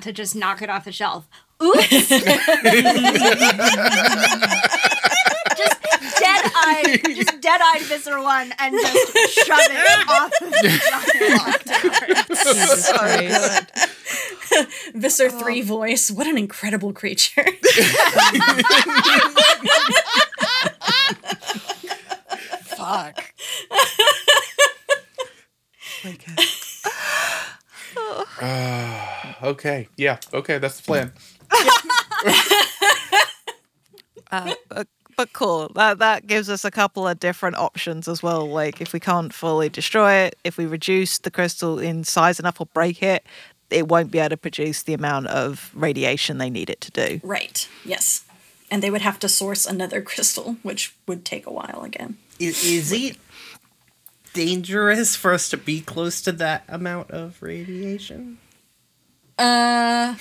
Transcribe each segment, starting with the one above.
Penny as a cat to just knock it off the shelf. Oops. just dead eyed, just dead eyed Visser one and just shove it off the giant clock tower. Visser 3 voice. What an incredible creature. Fuck. Uh, okay. Yeah. Okay. That's the plan. Uh, but, but cool. That that gives us a couple of different options as well. Like if we can't fully destroy it, if we reduce the crystal in size enough or break it, it won't be able to produce the amount of radiation they need it to do. right. Yes. And they would have to source another crystal, which would take a while again. Is, is it dangerous for us to be close to that amount of radiation? Uh,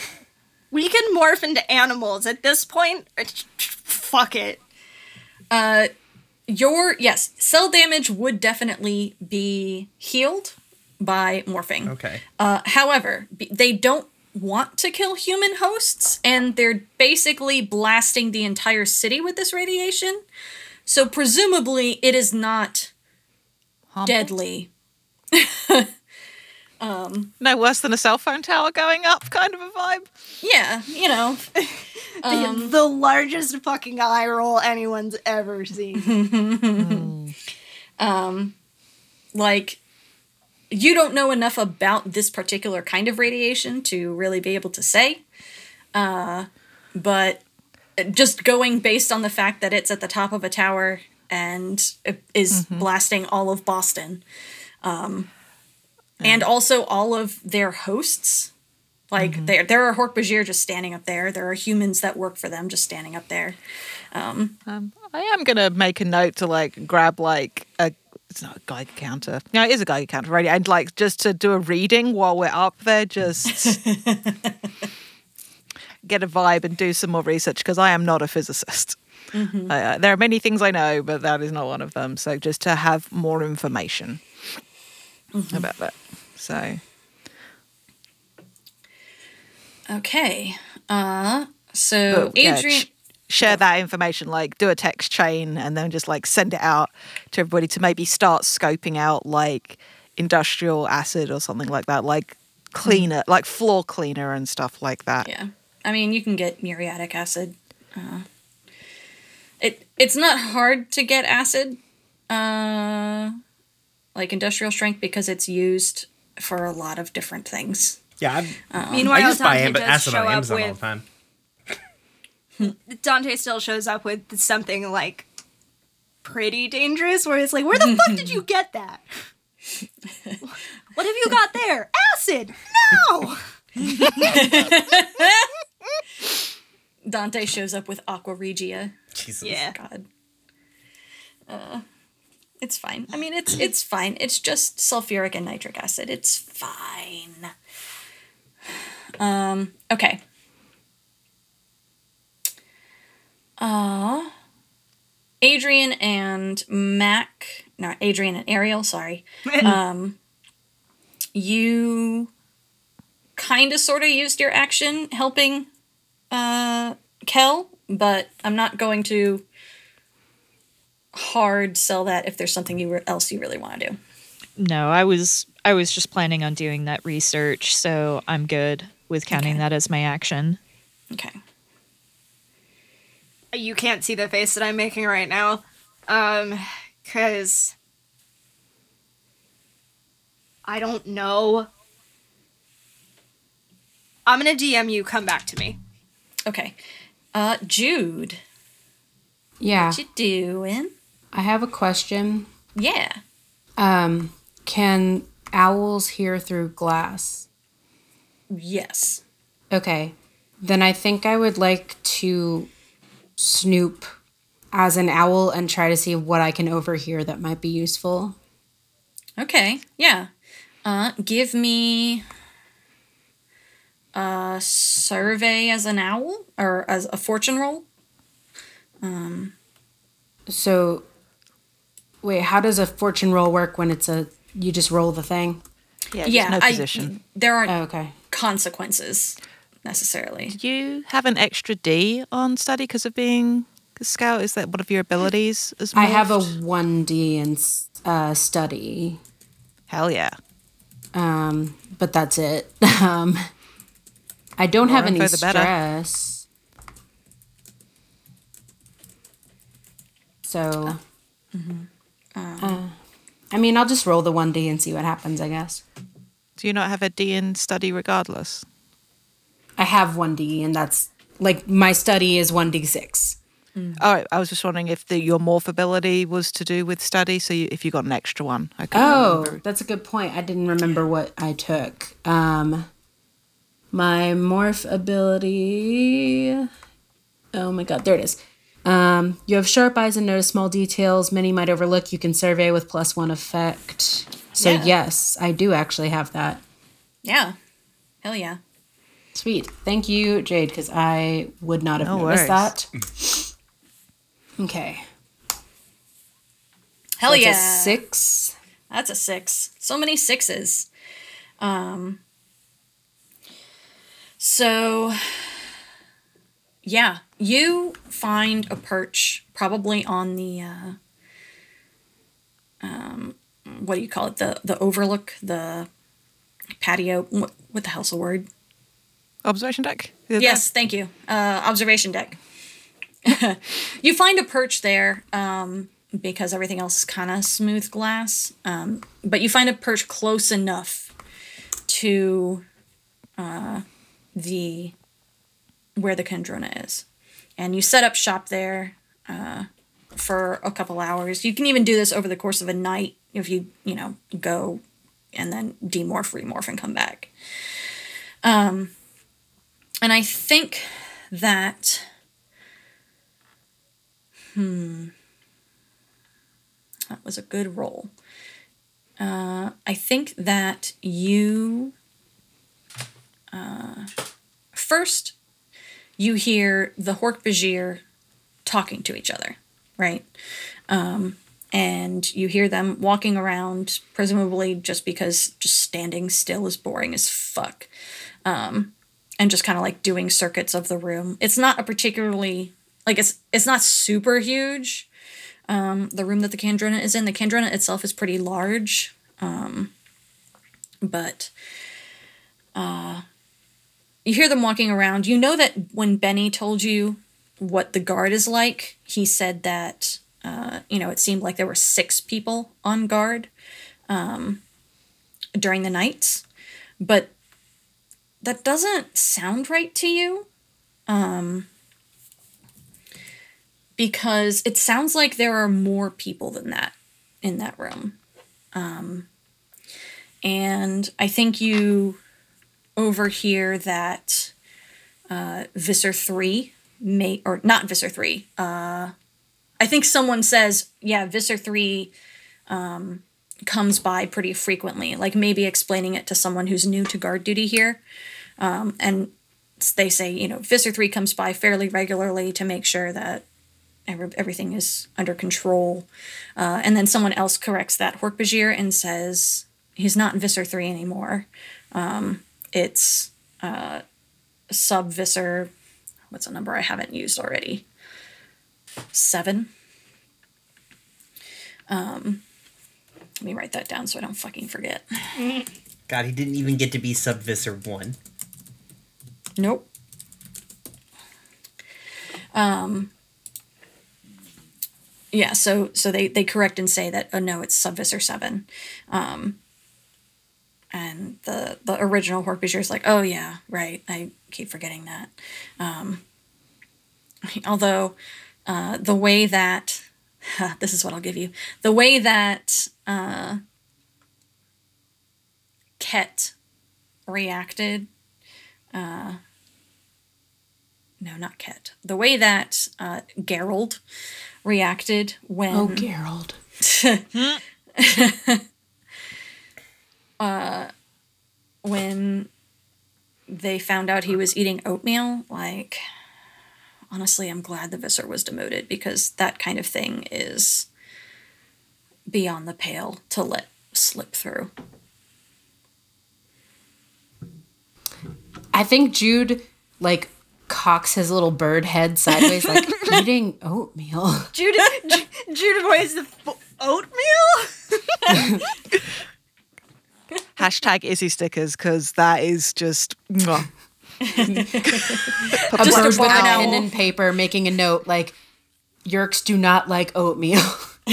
We can morph into animals at this point. Fuck it. uh, your yes, cell damage would definitely be healed by morphing. Okay. Uh, however, b- they don't want to kill human hosts, and they're basically blasting the entire city with this radiation. So presumably, it is not Harmful? deadly. No worse than a cell phone tower going up, kind of a vibe. Yeah, you know. The, the largest fucking eye roll anyone's ever seen. um, like you don't know enough about this particular kind of radiation to really be able to say uh, but just going based on the fact that it's at the top of a tower and it is blasting all of boston um, and also all of their hosts like there there are Hork-Bajir just standing up there there are humans that work for them just standing up there Um, I am gonna make a note to like grab like a it's not a Geiger counter. No, it is a Geiger counter, radio, and like just to do a reading while we're up there, just get a vibe and do some more research because I am not a physicist. Uh, there are many things I know, but that is not one of them. So just to have more information about that. So okay uh so but, yeah, adrian sh- share that information like do a text chain and then just like send it out to everybody to maybe start scoping out like industrial acid or something like that like cleaner like floor cleaner and stuff like that Yeah, I mean you can get muriatic acid. Uh, it it's not hard to get acid, uh, like industrial strength because it's used for a lot of different things. Yeah, I've, I Meanwhile, just buy Dante Am- does acid show on up Amazon all the with time. Dante still shows up with something like pretty dangerous, where it's like, where the fuck did you get that? what have you got there? Acid! No! Dante shows up with aqua regia. Jesus. Yeah. God. Uh, it's fine. I mean, it's it's fine. It's just sulfuric and nitric acid. It's fine. Um. Okay. Uh, Adrian and Mac. No, Adrian and Ariel. Sorry. um. You kind of sort of used your action helping uh Kel, but I'm not going to hard sell that if there's something you re- else you really want to do. No, I was I was just planning on doing that research, so I'm good with counting Okay. that as my action. Okay. You can't see the face that I'm making right now. Um, because I don't know. I'm gonna DM you, come back to me. Okay. Uh Jude, Yeah, what you doing? I have a question. Yeah. Um, can owls hear through glass? Yes. Okay, then I think I would like to snoop as an owl and try to see what I can overhear that might be useful. Okay. Yeah. Uh give me a survey as an owl or as a fortune roll. Um, So, wait, how does a fortune roll work when it's a you just roll the thing? yeah, yeah, no I- there are Oh, okay. consequences necessarily. Do you have an extra D on study because of being a scout? Is that one of your abilities? As I have a 1D in uh, study, hell yeah. um, but that's it. Um, I don't have any info, the better. stress. So, uh, I mean, I'll just roll the 1D and see what happens, I guess. Do you not have a D in study regardless? I have 1D, and that's like my study is 1D6. All right, I was just wondering if the, your morph ability was to do with study. So you, if you got an extra one, I Oh, remember. that's a good point. I didn't remember what I took. Um, my morph ability. Oh my god, there it is. Um, you have sharp eyes and notice small details. Many might overlook. You can survey with plus one effect. So Yeah. yes, I do actually have that. Yeah. Hell yeah. Sweet. Thank you, Jade, because I would not have No noticed worries. that. Okay. Hell That's yeah. A six. That's a six. So many sixes. Um so yeah, you find a perch probably on the uh um what do you call it? The the overlook, the patio. What, what the hell's the word? Observation deck? Yes, thank you. Uh, observation deck. you find a perch there um, because everything else is kind of smooth glass, um, but you find a perch close enough to uh, the where the Kandrona is, and you set up shop there uh, for a couple hours. You can even do this over the course of a night if you you know go and then demorph, remorph, and come back. Um, and I think that hmm that was a good roll. Uh, I think that you uh, first you hear the Hork-Bajir talking to each other, right? Um, and you hear them walking around, presumably just because just standing still is boring as fuck and just kind of like doing circuits of the room. It's not a particularly like it's it's not super huge. Um, the room that the Kandrona is in, the Kandrona itself is pretty large, um, but uh, you hear them walking around. You know that when Benny told you what the guard is like, he said that uh, you know it seemed like there were six people on guard um, during the nights, but that doesn't sound right to you um because it sounds like there are more people than that in that room um and i think you overhear that uh visser 3 may or not visser 3 uh i think someone says yeah visser 3 um comes by pretty frequently like maybe explaining it to someone who's new to guard duty here. Um, and they say you know Visser 3 comes by fairly regularly to make sure that every, everything is under control. Uh, and then someone else corrects that Hork-Bajir and says he's not Visser 3 anymore. Um, it's uh, sub Visser what's a number I haven't used already seven um, let me write that down so I don't fucking forget God, he didn't even get to be Sub-Visser 1. Nope. Um. Yeah, so so they they correct and say that oh no, it's Sub-Visser seven, um. And the the original Hork-Bajir is like, oh yeah, right. I keep forgetting that. Um. Although, uh, the way that this is what I'll give you the way that uh. Ket reacted Uh, no, not Ket. The way that uh, Gerald reacted when Oh, Gerald. Uh, when they found out he was eating oatmeal, like honestly, I'm glad the Visser was demoted because that kind of thing is beyond the pale to let slip through. I think Jude like cocks his little bird head sideways, like eating oatmeal. Jude, Ju- Jude avoids the f- oatmeal. Hashtag Izzy stickers because that is just. mwah. A Just a bird with a pen and paper making a note like Yeerks do not like oatmeal.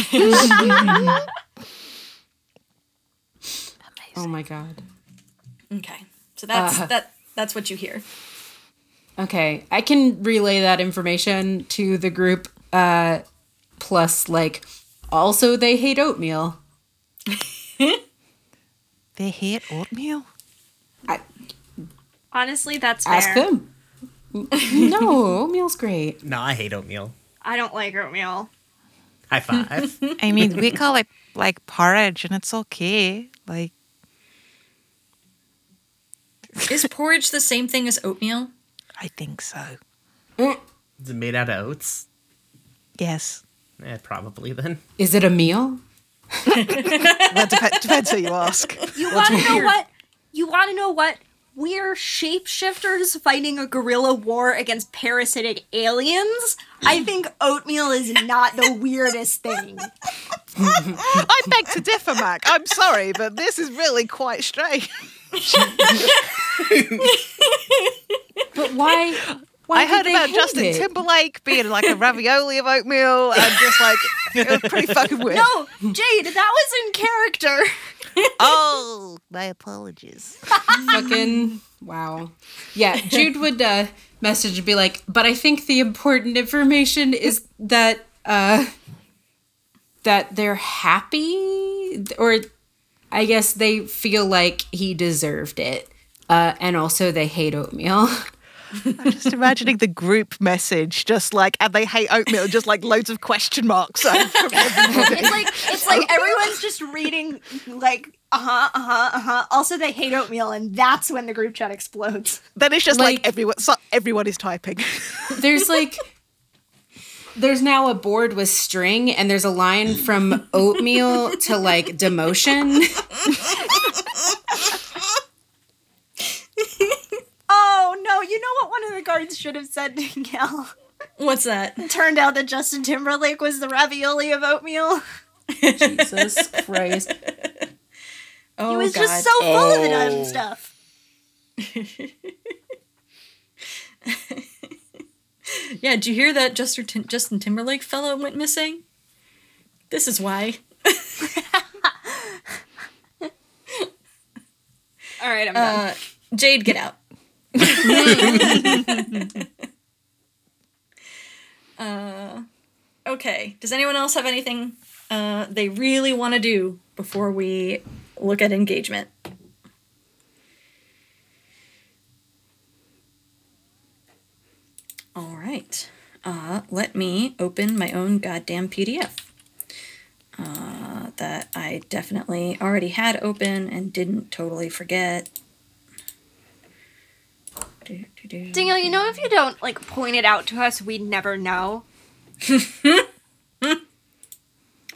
oh my god. Okay. So that's Uh. that that's what you hear. Okay, I can relay that information to the group. Uh, plus, like, also they hate oatmeal. They hate oatmeal. Honestly, that's fair. Ask them. no, oatmeal's great. No, I hate oatmeal. I don't like oatmeal. High five. I mean, we call it like porridge, and it's okay. Like, Is porridge the same thing as oatmeal? I think so. Is it made out of oats? Yes. Eh, probably then. Is it a meal? That dep- depends who you ask. You want to know what? You want to know what? We're shapeshifters fighting a guerrilla war against parasitic aliens. I think oatmeal is not the weirdest thing. I beg to differ, Mac. I'm sorry, but this is really quite strange. But why? Why I heard about Justin it? Timberlake being like a ravioli of oatmeal, and just like it was pretty fucking weird. No, Jade, that was in character. Oh, my apologies. Fucking wow. Yeah, Jude would uh, message and be like, "But I think the important information is that uh, that they're happy, or I guess they feel like he deserved it, uh, and also they hate oatmeal." I'm just imagining the group message, just like, and they hate oatmeal, just like loads of question marks. It's like it's like everyone's just reading like uh huh uh huh uh huh. Also, they hate oatmeal, and that's when the group chat explodes. then it's just like, Like- everyone, so everyone is typing. there's like there's now a board with string and there's a line from oatmeal to like demotion no! You know what one of the guards should have said to Gal? What's that? Turned out that Justin Timberlake was the ravioli of oatmeal. jesus christ Oh He was god. just so full of it Oh. and stuff. yeah, did you hear that Justin Tim- Justin Timberlake fellow went missing? This is why. All right, I'm done. Uh, Jade, get out. Uh, okay. Does anyone else have anything uh, they really want to do before we look at engagement? All right. Uh, let me open my own goddamn PDF uh, that I definitely already had open and didn't totally forget. Daniel, you know if you don't like point it out to us, we'd never know. I don't,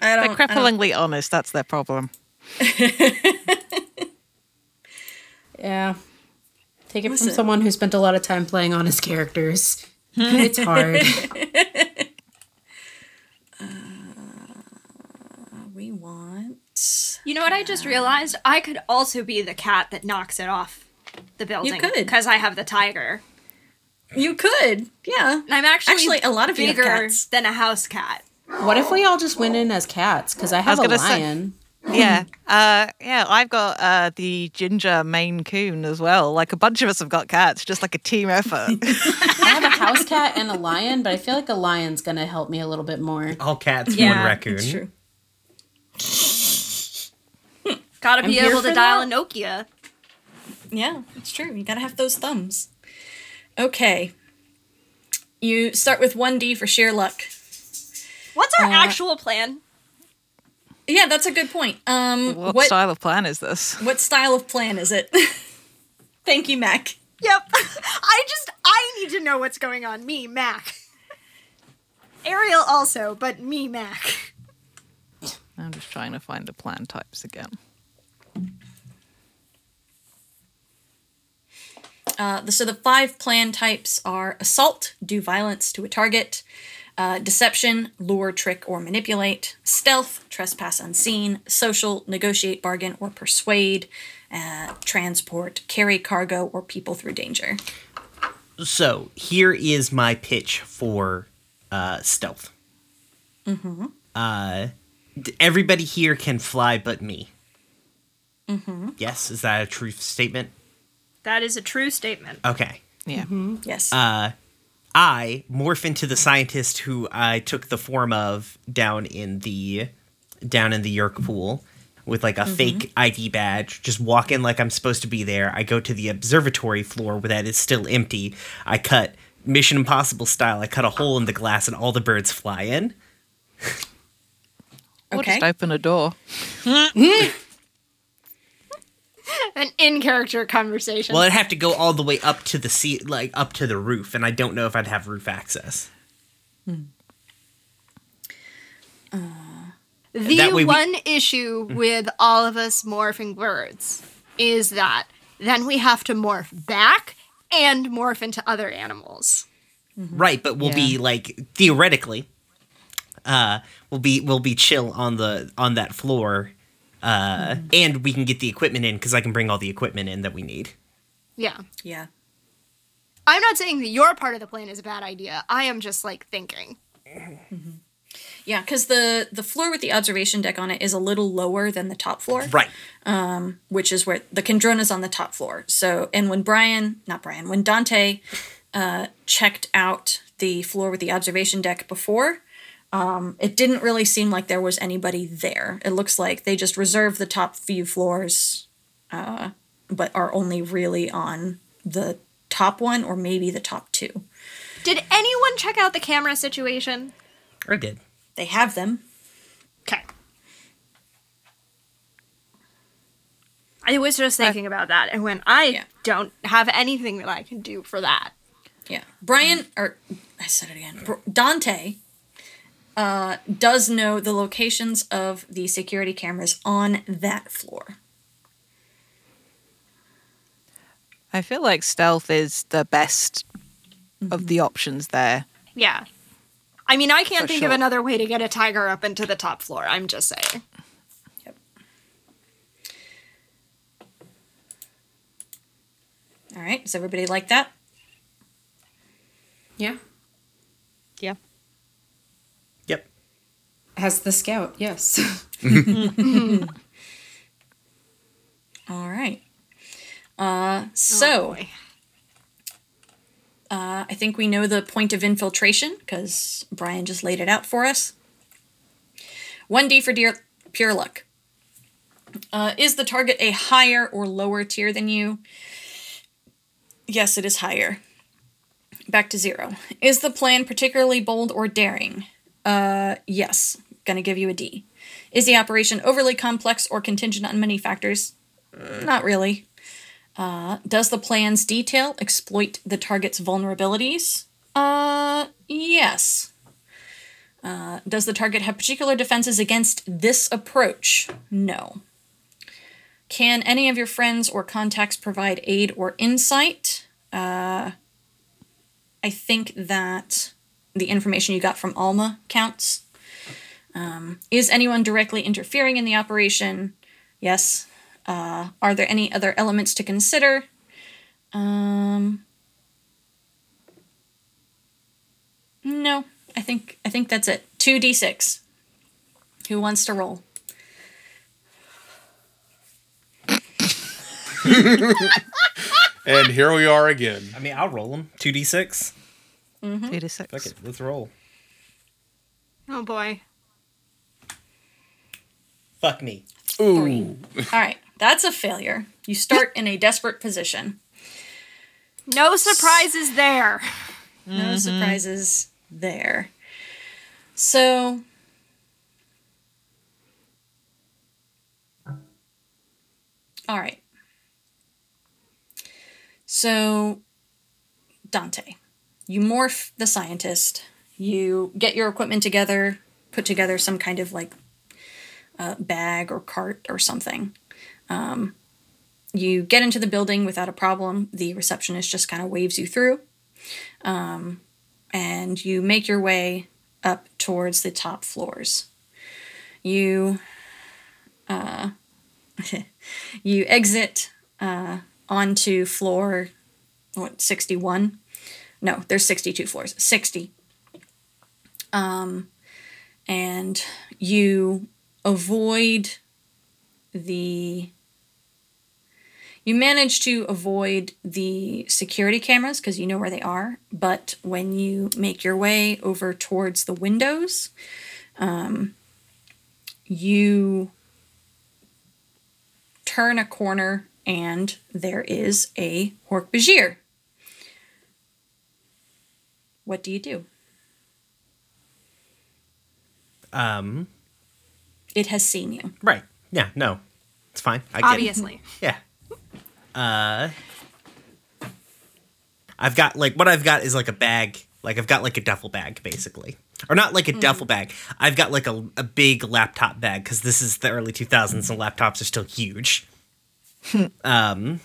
They're I don't- cripplingly honest. That's their problem. yeah take it Listen. from someone who spent a lot of time playing honest characters it's hard uh, we want. You know what I just realized? I could also be the cat that knocks it off the building. could. because I have the tiger. You could, yeah. And I'm actually Actually, a lot of bigger cats. than a house cat. what if we all just went in as cats because i have was a say- lion Yeah, uh, yeah. I've got uh, the ginger Maine Coon as well. Like a bunch of us have got cats, just like a team effort. i have a house cat and a lion but i feel like a lion's gonna help me a little bit more All cats, Yeah, one raccoon. It's true. Gotta be able to dial that. a Nokia. Yeah, it's true. You gotta have those thumbs. Okay. You start with 1D for sheer luck. What's our Uh, actual plan? Yeah, that's a good point. Um, what, what style of plan is this? what style of plan is it? Thank you, Mac. Yep. I just I need to know what's going on. Me, Mac. Ariel also, but me, Mac. I'm just trying to find the plan types again. Uh, the, so the five plan types are assault, do violence to a target, uh, deception, lure, trick, or manipulate, stealth, trespass unseen, social, negotiate, bargain, or persuade, uh, transport, carry cargo, or people through danger. So here is my pitch for uh, stealth. Mm-hmm. Uh, d- everybody here can fly, but me. Mm-hmm. Yes, is that a true statement? That is a true statement. Okay. Yeah. Mm-hmm. Yes. Uh, I morph into the scientist who I took the form of down in the down in the Yeerk pool with like a mm-hmm. fake ID badge. Just walk in like I'm supposed to be there. I go to the observatory floor where that is still empty. I cut Mission Impossible style. I cut a hole in the glass and all the birds fly in. Or Okay. just open a door. An in character conversation. Well, I'd have to go all the way up to the sea, like up to the roof, and I don't know if I'd have roof access. Hmm. Uh, the That way we- one issue with all of us morphing birds is that then we have to morph back and morph into other animals. Mm-hmm. Right, but we'll be like theoretically, uh, we'll be we'll be chill on the on that floor, uh, and we can get the equipment in because I can bring all the equipment in that we need. Yeah. yeah. I'm not saying that your part of the plan is a bad idea. I am just like thinking. Yeah, because the the floor with the observation deck on it is a little lower than the top floor, Right. Um, which is where the Kandrona's on the top floor. So, and when Brian, not Brian, when Dante uh, checked out the floor with the observation deck before, um, it didn't really seem like there was anybody there. It looks like they just reserved the top few floors, uh, but are only really on the top one or maybe the top two. Did anyone check out the camera situation? I did. They have them. Okay. I was just thinking about that, and when I Yeah. don't have anything that I can do for that. Yeah. Brian, or I said it again. Dante uh, does know the locations of the security cameras on that floor. I feel like stealth is the best of the options there. Yeah. I mean, I can't For think of another way to get a tiger up into the top floor. I'm just saying. Yep. All right. Does everybody like that? Yeah. Yeah. Yep. As the scout, yes. All right. Uh, so Oh, uh, I think we know the point of infiltration because Brian just laid it out for us. 1d for dear, pure luck. Uh, is the target a higher or lower tier than you? Yes, it is higher. Back to zero. Is the plan particularly bold or daring? Uh, yes. Gonna give you a D. Is the operation overly complex or contingent on many factors? Mm, Not really. Uh, does the plan's detail exploit the target's vulnerabilities? Uh, yes. Uh, does the target have particular defenses against this approach? No. Can any of your friends or contacts provide aid or insight? Uh, I think that the information you got from Alma counts. Um, is anyone directly interfering in the operation? Yes. Uh, are there any other elements to consider? Um, no, I think I think that's it. Two d six. Who wants to roll? And here we are again. I mean, I'll roll them. Two d six. Two d six. Fuck it, let's roll. Oh boy. Fuck me. Three. All right, that's a failure. You start in a desperate position. No surprises there. No mm-hmm. surprises there. So. All right. So, Dante, you morph the scientist, you get your equipment together, put together some kind of like uh, bag or cart or something. Um, you get into the building without a problem. The receptionist just kind of waves you through. Um, and you make your way up towards the top floors. You uh, you exit uh, onto floor what 61 no there's 62 floors 60 um and you avoid the you manage to avoid the security cameras because you know where they are but when you make your way over towards the windows um, you turn a corner and there is a Hork-Bajir. What do you do? Um, It has seen you. right. Yeah, no. It's fine. I get it. Obviously. Yeah. Uh I've got like what I've got is like a bag. Like I've got like a duffel bag basically. Or not like a duffel bag. I've got like a, a big laptop bag cuz this is the early 2000s and laptops are still huge. um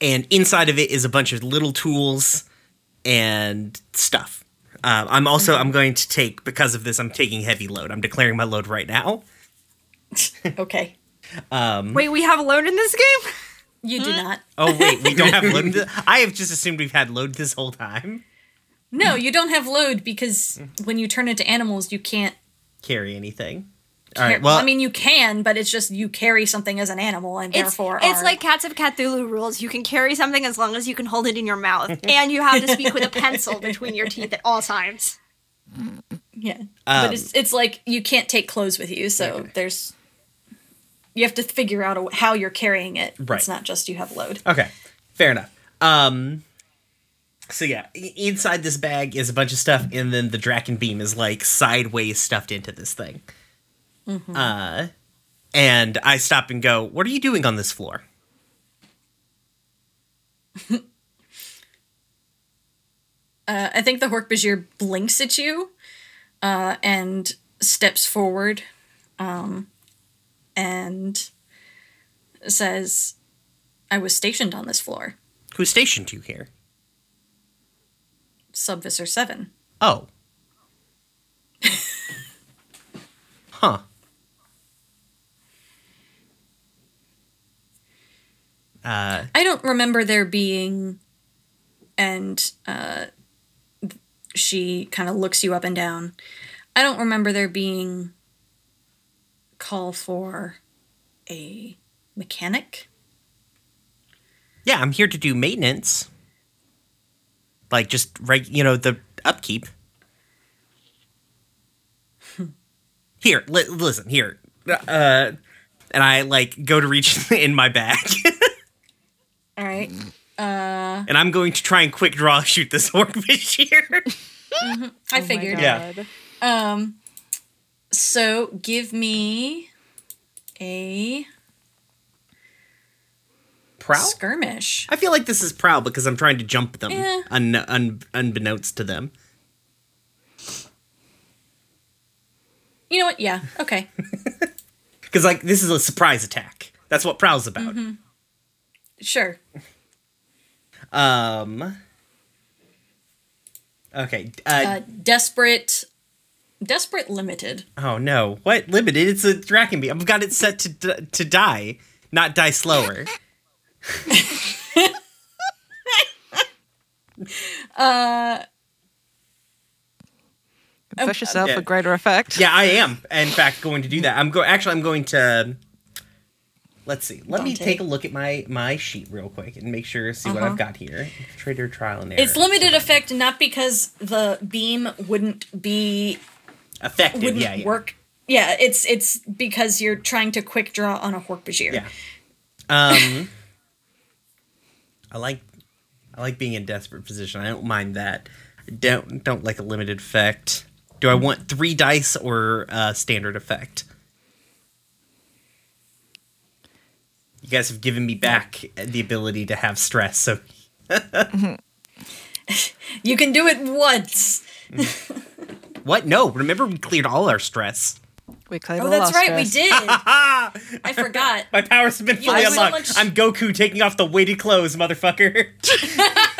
and inside of it is a bunch of little tools and stuff. Um, I'm also I'm going to take because of this I'm taking heavy load. I'm declaring my load right now. Okay. Um, Wait, we have a load in this game? You do not. Oh wait, we don't have load. th- I have just assumed we've had load this whole time. No, you don't have load because when you turn into animals, you can't. Carry anything. Car- All right. Well, I mean, you can, but it's just you carry something as an animal, and It's, therefore it's are- like Cats of Cthulhu rules. You can carry something as long as you can hold it in your mouth, and you have to speak with a pencil between your teeth at all times. yeah. Um, but it's it's like you can't take clothes with you, so there's you have to figure out a, how you're carrying it. Right. It's not just you have load. okay, fair enough. Um, so yeah, inside this bag is a bunch of stuff, and then the Dracon beam is like sideways stuffed into this thing. Uh, and I stop and go, "What are you doing on this floor?" Uh, I think the Hork-Bajir blinks at you uh, and steps forward um, and says, I was stationed on this floor, Who stationed you here? Sub-Visser 7. Oh. huh. Uh, I don't remember there being, and uh, she kind of looks you up and down. I don't remember there being call for a mechanic. yeah, I'm here to do maintenance. Like just right, you know, the upkeep. here, li- listen, here. Uh, and I like go to reach in my bag, All right. and I'm going to try and quick draw shoot this orc fish here. I figured. Yeah. Um, so give me a Prowl. skirmish. I feel like this is prowl because I'm trying to jump them, Eh. un- un- unbeknownst to them. You know what? Yeah. Okay. Because like this is a surprise attack. That's what prowl's about. Sure. Um. Okay. Uh, Uh, desperate. Desperate limited. oh no! What limited? It's a Dracon Beam. I've got it set to d- to die, not die slower. uh. Push yourself yeah. for greater effect. yeah, I am. In fact, going to do that. I'm go. Actually, I'm going to. Let's see. Let me take a look at my my sheet real quick and make sure see what I've got here. Trader trial and error. It's limited effect not because the beam wouldn't be effective. wouldn't yeah, yeah. work. Yeah, it's it's because you're trying to quick draw on a Hork-Bajir. Yeah. Um, I like I like being in desperate position. I don't mind that. I don't don't like a limited effect. Do I want three dice or uh, standard effect? You guys have given me back the ability to have stress, so You can do it once. what? No, remember we cleared all our stress. We cleared Oh, all that's our right, we did. I forgot. My powers have been fully have so unlocked. much- I'm Goku taking off the weighted clothes, motherfucker.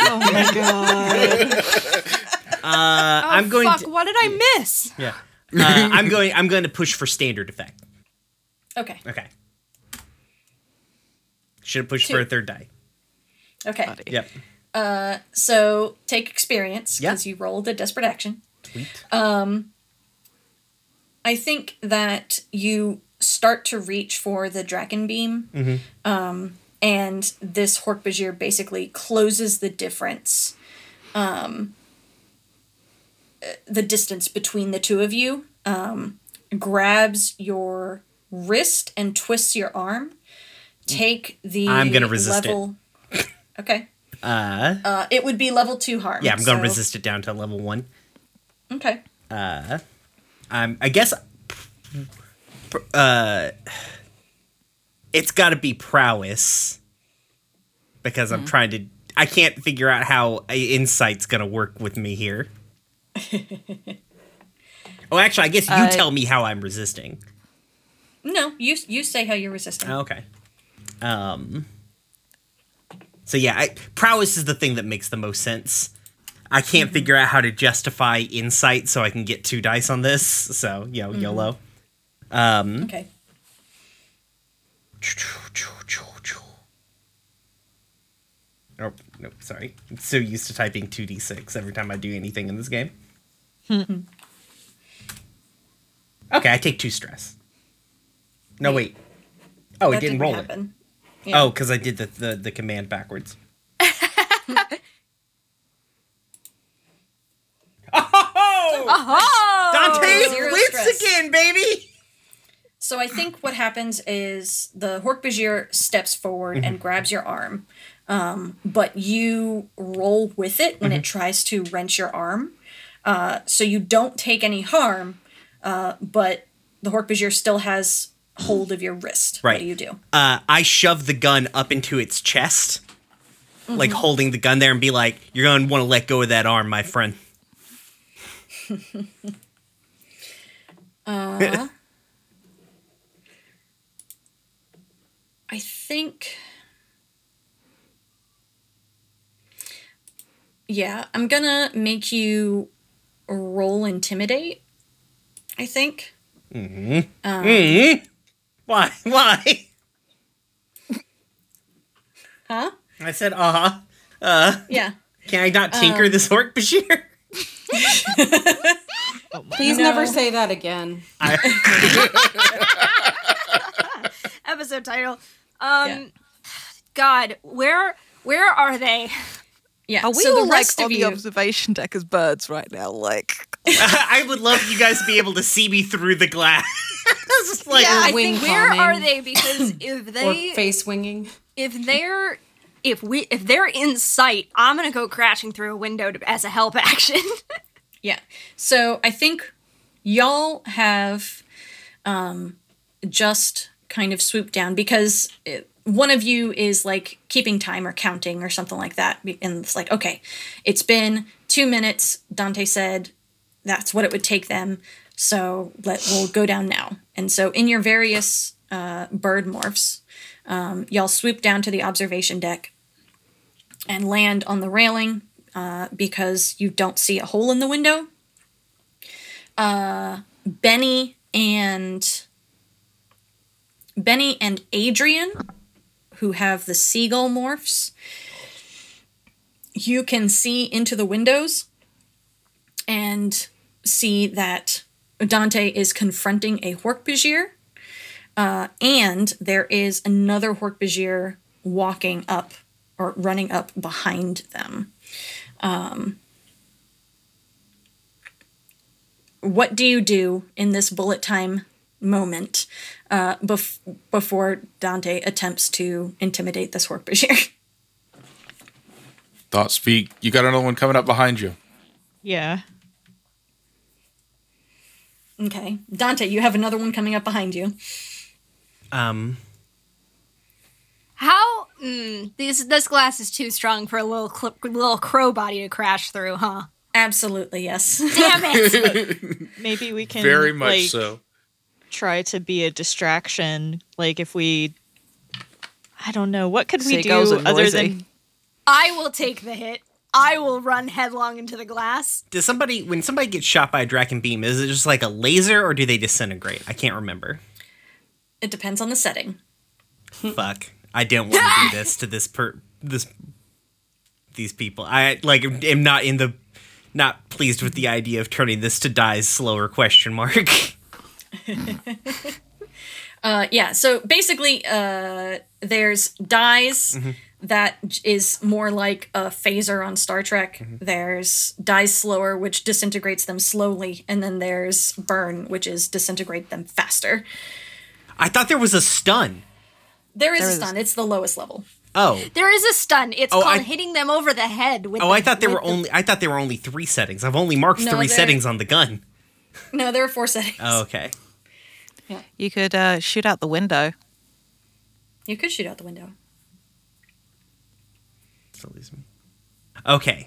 Oh my god. Uh, I'm going Fuck, to what did I miss? yeah. Uh, I'm going. I'm going to push for standard effect. Okay. Okay. Should have pushed Two. for a third die. Okay. Buddy. Yep. So take experience Yeah. because you rolled a desperate action. Sweet. Um, I think that you start to reach for the Dracon Beam, um, and this Hork-Bajir basically closes the difference, um, uh, the distance between the two of you, um, grabs your wrist and twists your arm. Take the I'm gonna resist it. Okay. Uh, Uh, it would be level two harm. yeah, I'm going to so- resist it down to level one. Okay. Uh, I'm. I guess. Uh, it's got to be prowess because I'm trying to. I can't figure out how insight's gonna work with me here. oh, actually, I guess you Uh, tell me how I'm resisting. No, you you say how you're resisting. Oh, Okay. Um. So yeah, I, prowess is the thing that makes the most sense. I can't figure out how to justify insight, so I can get two dice on this. So you know, YOLO. Um. Okay. Oh no, sorry. I'm so used to typing two d six every time I do anything in this game. okay, I take two stress. No wait. Oh, it That didn't roll it. Yeah. Oh, because I did the, the the command backwards. oh! Oh, Dante Zero wins stress. again, baby. So I think what happens is the Hork-Bajir steps forward Mm-hmm. and grabs your arm, um, but you roll with it when Mm-hmm. it tries to wrench your arm. Uh, so you don't take any harm, uh, but the Hork-Bajir still has hold of your wrist. What Right. do you do? Uh, I shove the gun up into its chest, like mm-hmm. holding the gun there, and be like, "You're gonna want to let go of that arm, my friend." I think. Yeah, I'm gonna make you roll intimidate. I think. Mm-hmm. Um, mm-hmm. Why? Why? Huh? I said, "Uh huh." Uh Yeah. Can I not tinker this orc Bashir? Please never say that again. episode title. Um, Yeah. God, where where are they? Yeah. Are we so all the rest like of on you. the observation deck as birds right now? Like, I would love you guys to be able to see me through the glass. Just like, yeah, I think where palming. are they? Because if Or they face winging. if they're if we if they're in sight, I'm gonna go crashing through a window to, as a help action. Yeah. So I think y'all have um, just kind of swooped down because it, one of you is like keeping time or counting or something like that. And it's like, okay, it's been two minutes. Dante said that's what it would take them. So let we'll go down now. And so in your various uh, bird morphs, um, y'all swoop down to the observation deck and land on the railing uh, because you don't see a hole in the window. Uh, Benny and Benny and Adrian, who have the seagull morphs, you can see into the windows and see that Dante is confronting a Hork-Bajir, uh, and there is another Hork-Bajir walking up or running up behind them. what do you do in this bullet time moment uh, bef- before Dante attempts to intimidate this Hork-Bajir? Thought speak. You got another one coming up behind you. Yeah. okay, Dante, you have another one coming up behind you. um, How mm, this this glass is too strong for a little cl- little crow body to crash through, huh? Absolutely, yes. Damn it! Maybe we can Very much like, so. Try to be a distraction. Like if we, I don't know, what could we Seagulls do other noisy. than I will take the hit. I will run headlong into the glass. Does somebody when somebody gets shot by a Dracon beam, is it just like a laser or do they disintegrate? I can't remember. It depends on the setting. Fuck. I don't want to do this to this per this these people. I like am not in the not pleased with the idea of turning this to dies slower question mark. Uh, yeah, so basically, uh, there's dyes that j- is more like a phaser on Star Trek. There's dies slower, which disintegrates them slowly, and then there's burn, which is disintegrate them faster. I thought there was a stun. There is There a is- stun. It's the lowest level. Oh. There is a stun. It's Oh, called I- hitting them over the head with Oh, the- I thought there were the- only I thought there were only 3 settings. I've only marked No, 3 there- settings on the gun. No, there are four settings. Oh, okay. You could uh, shoot out the window. You could shoot out the window. Still leaves me. Okay.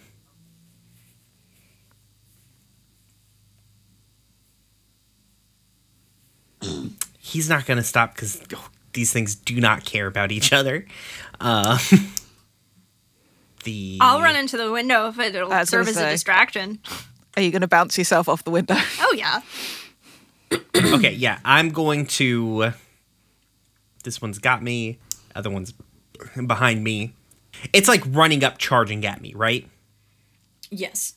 He's not going to stop because these things do not care about each other. Uh, the I'll run into the window if it'll I serve as a say. distraction. Are you going to bounce yourself off the window? Oh yeah. okay, yeah, I'm going to. This one's got me. Other one's behind me. It's like running up, charging at me, right? Yes.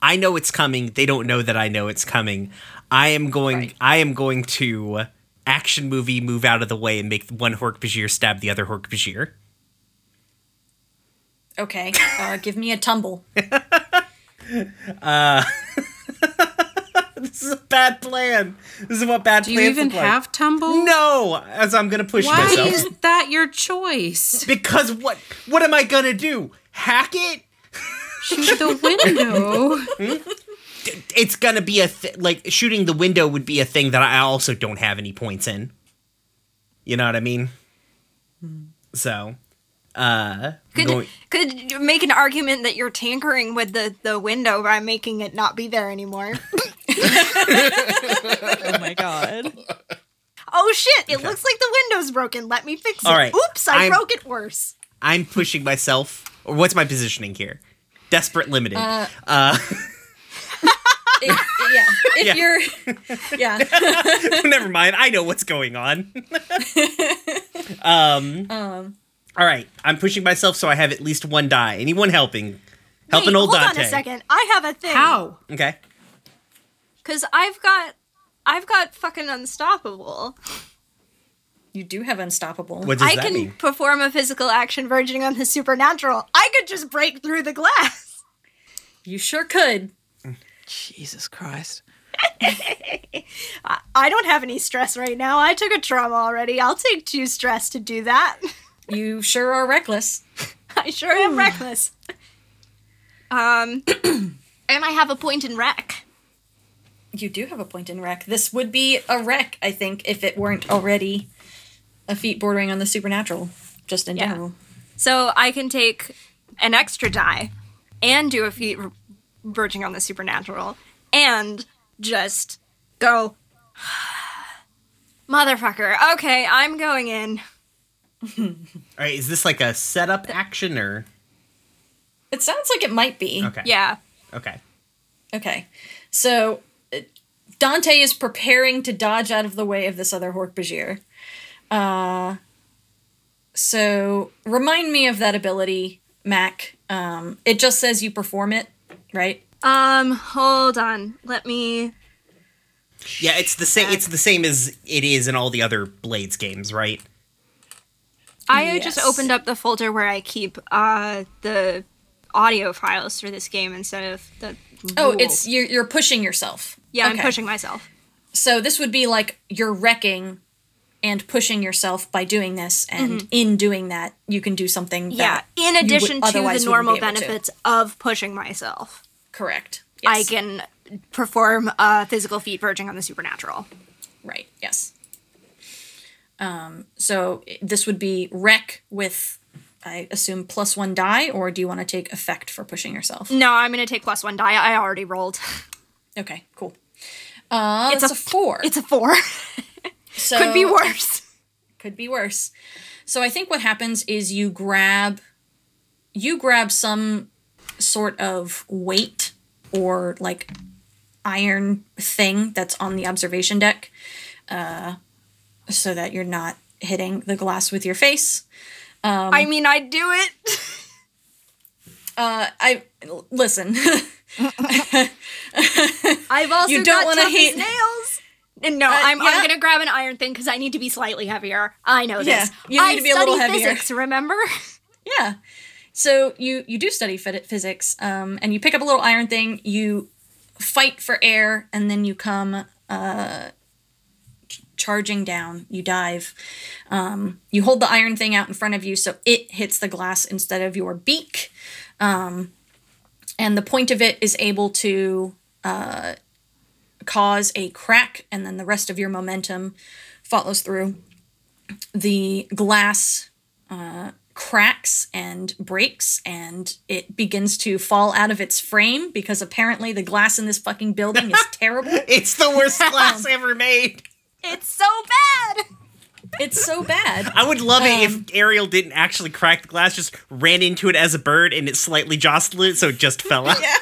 I know it's coming. They don't know that I know it's coming. I am going. Right. I am going to action movie move out of the way and make one Hork Bajir stab the other Hork Bajir. Okay. Uh, give me a tumble. Uh, this is a bad plan. This is what bad plan. Do you plans even like. have tumble? No, as I'm gonna push Why myself. is that your choice? because what? What am I gonna do? Hack it? Shoot the window. Hmm? It's gonna be a th- like shooting the window would be a thing that I also don't have any points in. You know what I mean? Hmm. So, uh, Could going- could make an argument that you're tankering with the the window by making it not be there anymore. Oh my god. oh shit! It looks like the window's broken. Let me fix it. All right, Oops! I I'm- broke it worse. I'm pushing myself. Or what's my positioning here? Desperate limited. Uh, uh It- yeah. If Yeah. you're. Yeah. Never mind. I know what's going on. um, Um, All right. I'm pushing myself so I have at least one die. Anyone helping? Helping Wait, old hold Dante. on a second. I have a thing. How? Okay. Because I've got, I've got fucking unstoppable. you do have unstoppable. What does I that can mean? perform a physical action verging on the supernatural. I could just break through the glass. You sure could. Jesus Christ. I, I don't have any stress right now. I took a trauma already. I'll take two stress to do that. You sure are reckless. I sure am reckless. Um, and I have a point in wreck. You do have a point in wreck. This would be a wreck, I think, if it weren't already a feat bordering on the supernatural, just in Yeah. general. So I can take an extra die and do a feat verging on the supernatural and just go, motherfucker. Okay, I'm going in. All right. Is this like a setup action or? It sounds like it might be. Okay. Yeah. Okay. Okay. So uh, Dante is preparing to dodge out of the way of this other Hork Bajir. Uh, so remind me of that ability, Mac. Um, it just says you perform it, right? Um, hold on. Let me. Yeah, it's the same. It's the same as it is in all the other Blades games, right? I just opened up the folder where I keep uh the audio files for this game instead of the. Oh, it's you're, you're pushing yourself. yeah. I'm pushing myself. So this would be like you're wrecking and pushing yourself by doing this, and in doing that, you can do something. Mm-hmm. Yeah. that In addition to the normal be able to. benefits of pushing myself. Correct. I can perform a physical feat verging on the supernatural. Right. Yes. Um. So this would be wreck with, I assume, plus one die, or do you want to take effect for pushing yourself? No, I'm gonna take plus one die. I already rolled. Okay. Cool. Uh, It's it's, a a, four. It's a four. so, Could be worse. Could be worse. So I think what happens is you grab, you grab some sort of weight or like iron thing that's on the observation deck, uh, so that you're not hitting the glass with your face. I mean, I'd do it. Uh, I listen. I've also You don't got wanna tough hate- nails. And No, Uh, I'm, yeah. I'm gonna grab an iron thing because I need to be slightly heavier. I know Yeah, this. you need I to be a little heavier. Physics, remember? Yeah. So you you do study physics, um, and you pick up a little iron thing. You fight for air, and then you come uh, charging down. You dive. Um, you hold the iron thing out in front of you, so it hits the glass instead of your beak. Um, and the point of it is able to uh, cause a crack, and then the rest of your momentum follows through. The glass cracks and breaks and it begins to fall out of its frame because apparently the glass in this fucking building is terrible. It's the worst glass ever made. It's so bad. It's so bad. I would love it Um, if Ariel didn't actually crack the glass, just ran into it as a bird and it slightly jostled it, so it just fell out. Yeah.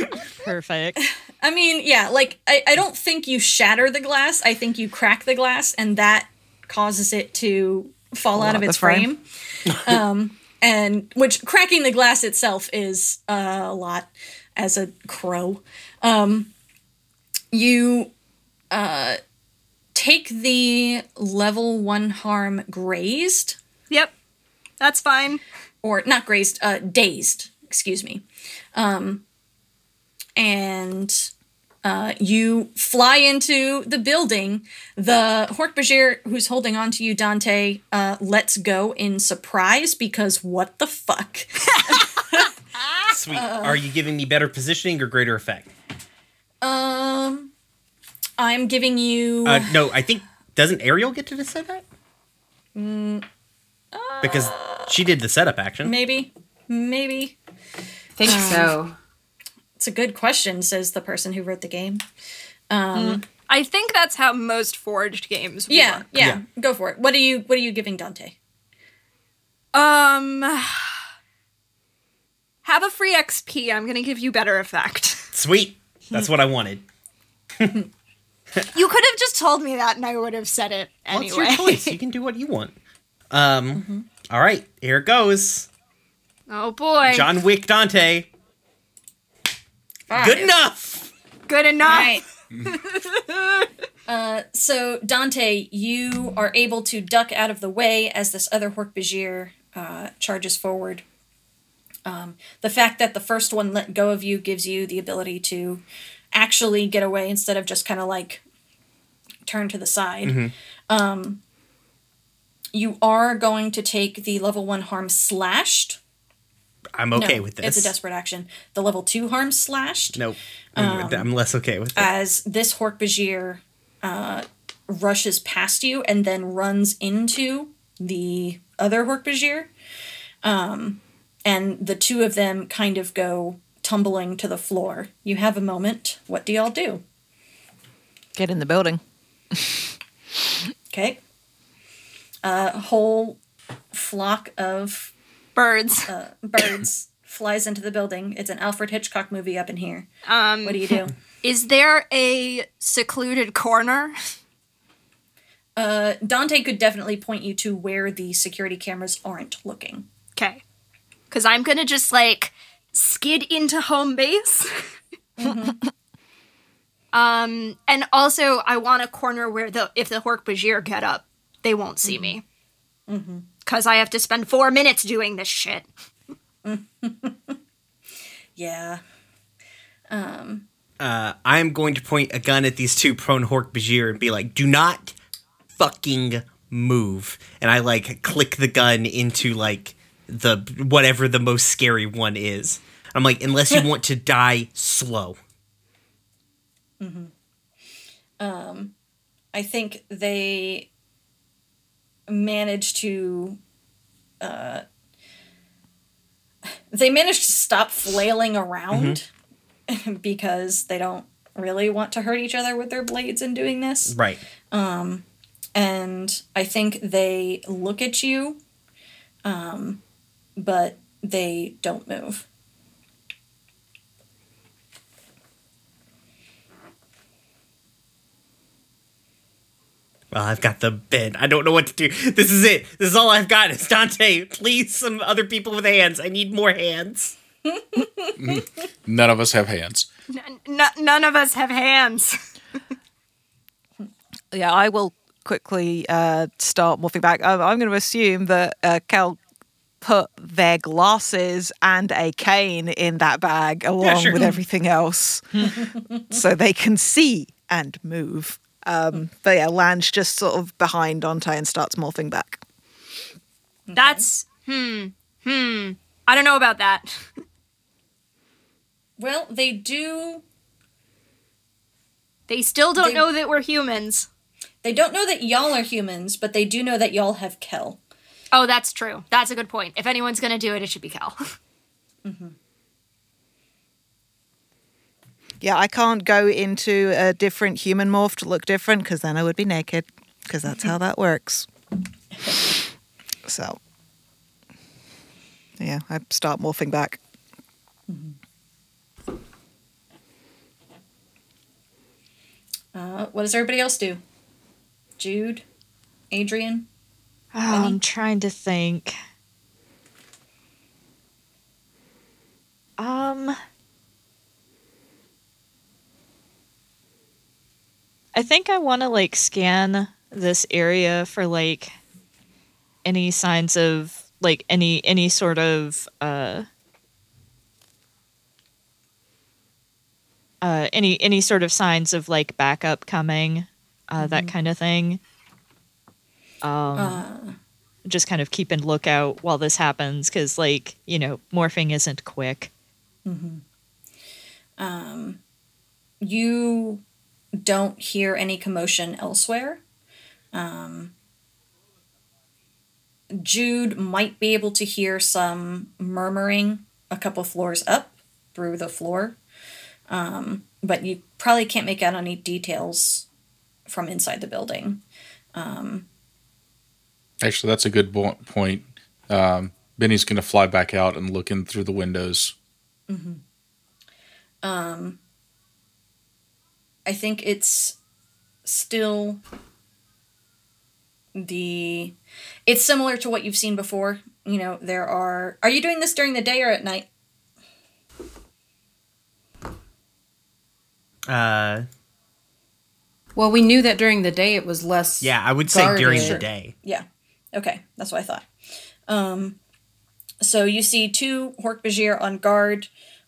Perfect. I mean, yeah, like I, I don't think you shatter the glass. I think you crack the glass and that causes it to fall out of out the its frame. frame. um and which cracking the glass itself is uh, a lot as a crow. Um you uh take the level 1 harm grazed Yep, that's fine. or not grazed, uh, dazed, excuse me. Um, and uh, you fly into the building. The Hork-Bajir, who's holding on to you, Dante, uh, lets go in surprise because what the fuck? Sweet. Are you giving me better positioning or greater effect? Um, I'm giving you. Uh, no, I think doesn't Ariel get to decide that? Mm, because uh, she did the setup action. maybe, maybe. think um, so. It's a good question, says the person who wrote the game. Um, mm. I think that's how most forged games Yeah, work. yeah, Yeah. go for it. What are you? What are you giving Dante? Um, have a free XP. I'm gonna give you better effect. Sweet. That's hmm. what I wanted. You could have just told me that, and I would have said it Well, it's your choice. You can do what you want. Um. all right. Here it goes. oh boy, John Wick Dante. Good enough. good enough. Right. uh, so Dante, you are able to duck out of the way as this other Hork-Bajir uh, charges forward. Um, the fact that the first one let go of you gives you the ability to actually get away instead of just kind of like turn to the side. Um, you are going to take the level one harm slashed. I'm okay No, with this. It's a desperate action. The level two harm slashed. Nope. I'm, Um, I'm less okay with it. as this Hork-Bajir uh, rushes past you and then runs into the other Hork-Bajir. Um, and the two of them kind of go tumbling to the floor. You have a moment. What do y'all do? Get in the building. Okay. A whole flock of Birds. uh, birds flies into the building. It's an Alfred Hitchcock movie up in here. Um, What do you do? is there a secluded corner? Uh, Dante could definitely point you to where the security cameras aren't looking. Okay, because I'm gonna just like skid into home base. um, and also I want a corner where the if the Hork Bajir get up, they won't see me. Because I have to spend four minutes doing this shit. Yeah. Uh, I'm going to point a gun at these two prone Hork Bajir and be like, do not fucking move. And I like click the gun into like the whatever the most scary one is. I'm like, unless you want to die slow. I think they managed to uh, they managed to stop flailing around because they don't really want to hurt each other with their blades in doing this. Right. And I think they look at you, um, but they don't move. Well, I've got the bed. I don't know what to do. This is it. This is all I've got. It's Dante. Please, some other people with hands. I need more hands. None of us have hands. N- none of us have hands. Yeah, I will quickly uh, start morphing back. Um, I'm going to assume that uh, Kel put their glasses and a cane in that bag along sure. with everything else so they can see and move. Um, but yeah, Lange just sort of behind Dante and starts morphing back. That's hmm hmm. I don't know about that. Well, they do. They still don't They- know that we're humans. They don't know that y'all are humans, but they do know that y'all have Kel. Oh, that's true. That's a good point. If anyone's gonna do it, it should be Kel. Yeah, I can't go into a different human morph to look different because then I would be naked because that's how that works. So, yeah, I start morphing back. Uh, what does everybody else do? Jude, Adrian. Oh, I'm trying to think. Um I think I want to like scan this area for like any signs of like any any sort of uh uh any any sort of signs of like backup coming uh that kind of thing um just kind of keep lookout while this happens because like you know morphing isn't quick You don't hear any commotion elsewhere. Um, Jude might be able to hear some murmuring a couple floors up through the floor, um, but you probably can't make out any details from inside the building. Actually, that's a good bo- point. Um, Benny's going to fly back out and look in through the windows. I think it's still the it's similar to what you've seen before. You know, there are Are you doing this during the day or at night? Uh, Well, we knew that during the day it was less. yeah, I would say during the day. Yeah. Okay, that's what I thought. Um so you see two Hork-Bajir on guard.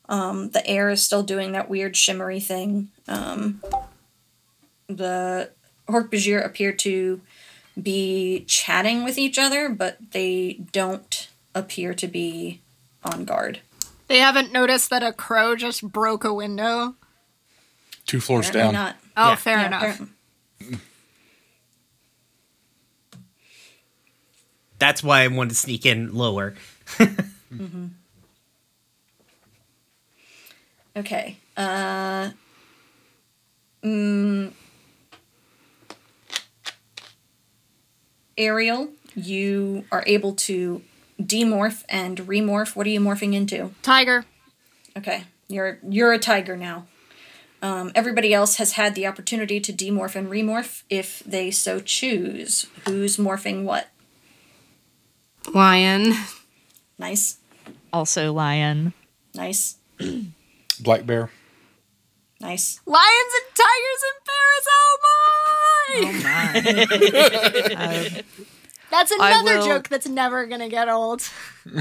Um, the air is still doing that weird shimmery thing. Um, the Hork-Bajir appear to be chatting with each other, but they don't appear to be on guard. they haven't noticed that a crow just broke a window. Two floors Apparently down. not. Oh, Yeah. fair Yeah, enough. apparently- That's why I wanted to sneak in lower. Okay. Uh, mm, Ariel, you are able to demorph and remorph. What are you morphing into? Tiger. Okay, you're you're a tiger now. Um, everybody else has had the opportunity to demorph and remorph if they so choose. Who's morphing what? Lion. Nice, also lion nice, Black Bear. nice. Lions and tigers in Paris. Oh my! Oh Um, That's another will- joke that's never gonna get old.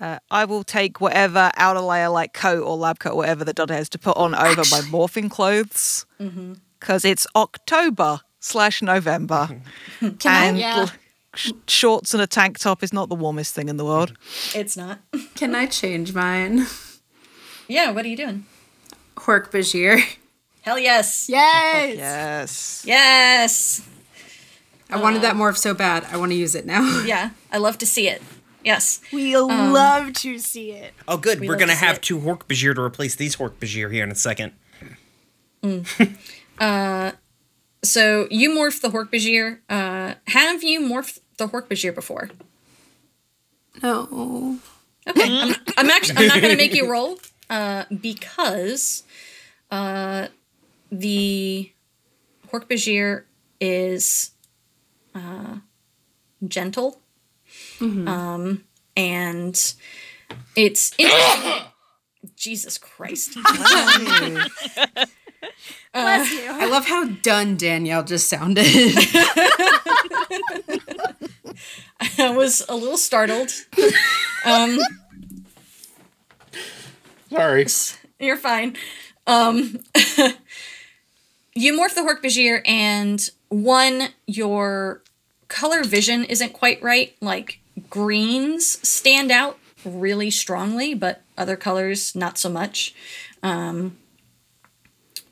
uh, I will take whatever outer layer, like coat or lab coat, or whatever that Dante has to put on over my morphing clothes, because it's October slash November, Can I? and Yeah. L- sh- shorts and a tank top is not the warmest thing in the world. It's not. Can I change mine? yeah, what are you doing? Hork Bajir. Hell yes. Yes. Yes. Yes. I wanted that uh, morph so bad. I want to use it now. Yeah, I love to see it. Yes. We love um, to see it. Oh, good. We We're gonna have it. two Hork Bajir to replace these Hork Bajir here in a second. Mm. Uh, So you morph the Hork-Bajir. Uh, have you morphed the Hork-Bajir before? No. Okay, I'm, I'm actually I'm not going to make you roll uh, because uh, the Hork-Bajir is uh, gentle, um, and it's interesting. Jesus Christ! Bless you. I love how done Danielle just sounded. I was a little startled. Um, Sorry. You're fine. Um, you morph the Hork-Bajir, and one, your color vision isn't quite right. Like greens stand out really strongly, but other colors not so much. Um,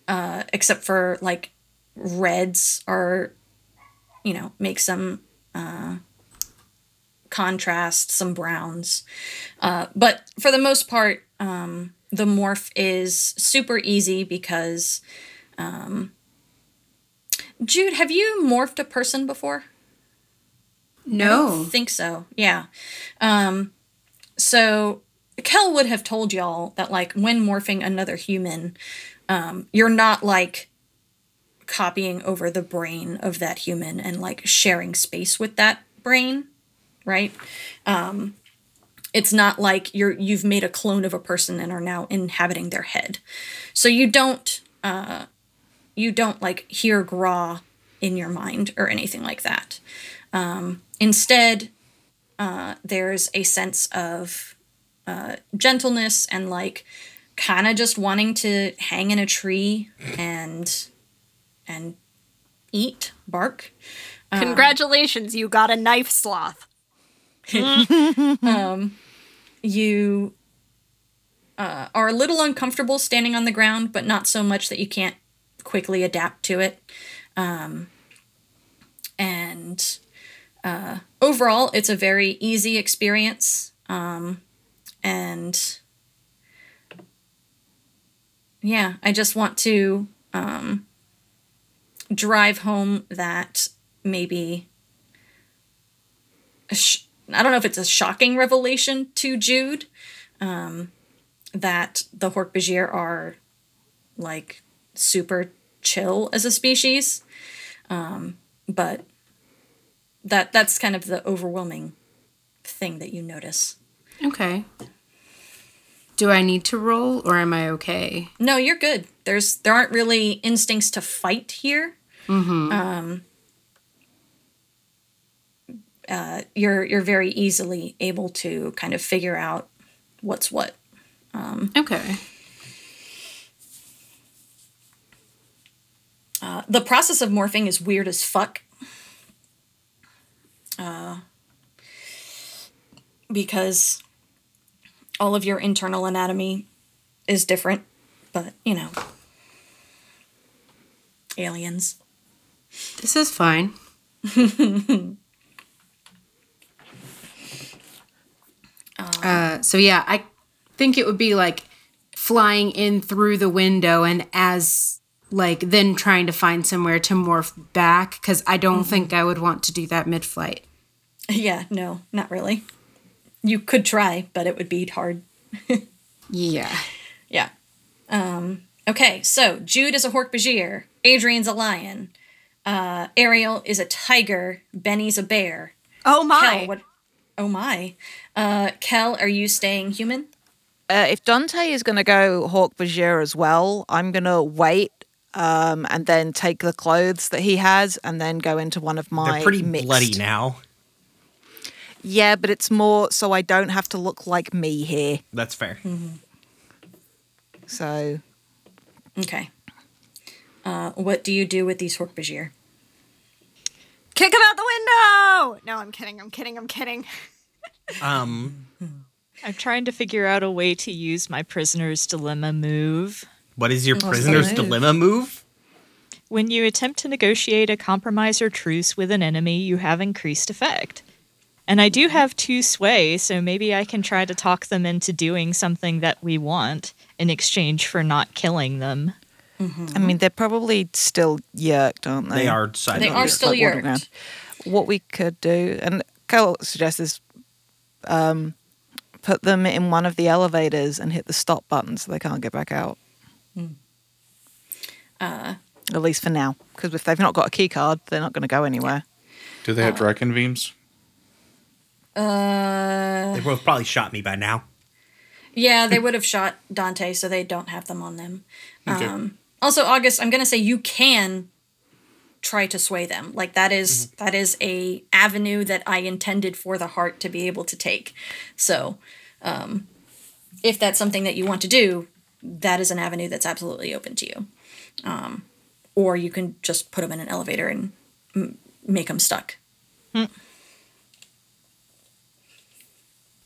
uh, except for like reds are, you know, make some uh, contrast, some browns. Uh, but for the most part, um, the morph is super easy because. Um, Jude, have you morphed a person before? no. think so. Yeah. Um, so Kel would have told y'all that like when morphing another human, um, you're not like copying over the brain of that human and like sharing space with that brain, right? Um, it's not like you're you've made a clone of a person and are now inhabiting their head. So you don't uh, you don't like hear Gra in your mind or anything like that. Um, instead, uh, there's a sense of uh, gentleness and like kind of just wanting to hang in a tree and and eat bark. Congratulations, you got a knife sloth. You uh, are a little uncomfortable standing on the ground, but not so much that you can't quickly adapt to it. Um, and uh, overall, it's a very easy experience. Um, and yeah, I just want to um, drive home that maybe. sh- I don't know if it's a shocking revelation to Jude um, that the Hork-Bajir are like super chill as a species, um, but that that's kind of the overwhelming thing that you notice. Okay. Do I need to roll or am I okay? No, you're good. There's there aren't really instincts to fight here. Um, uh, you're you're very easily able to kind of figure out what's what. Okay. Uh, the process of morphing is weird as fuck. Uh, because all of your internal anatomy is different, but you know, aliens. This is fine. uh, so yeah, I think it would be like flying in through the window and as like then trying to find somewhere to morph back because I don't think I would want to do that mid-flight. Yeah, no, not really. You could try, but it would be hard. Yeah. Yeah. Um, okay, so Jude is a Hork-Bajir, Adrian's a lion, uh, Ariel is a tiger, Benny's a bear. Oh my. Kel, what? Oh my. Uh, Kel, are you staying human? Uh, if Dante is going to go Hork Bajir as well, I'm going to wait um, and then take the clothes that he has and then go into one of my. They're pretty mixed- bloody now. Yeah, but it's more so I don't have to look like me here. That's fair. So Okay. Uh, what do you do with these Hork-Bajir? Kick them out the window! No, I'm kidding. I'm kidding. I'm kidding. Um, I'm trying to figure out a way to use my prisoner's dilemma move. what is your prisoner's move? dilemma move? When you attempt to negotiate a compromise or truce with an enemy, you have increased effect. And I do have two sway, so maybe I can try to talk them into doing something that we want in exchange for not killing them. I mean, they're probably still Yeerked, aren't they? They are side They are still like water Yeerked. What we could do, and Carl suggests, is um, put them in one of the elevators and hit the stop button so they can't get back out. Uh, At least for now, because if they've not got a key card, they're not going to go anywhere. Do they have Dracon beams? Uh, They both probably shot me by now. yeah, they would have shot Dante, so they don't have them on them. Okay. Um, also, August, I'm gonna say you can try to sway them. Like that is- that is a avenue that I intended for the heart to be able to take. So, um, if that's something that you want to do, that is an avenue that's absolutely open to you. Um, or you can just put them in an elevator and m- make them stuck.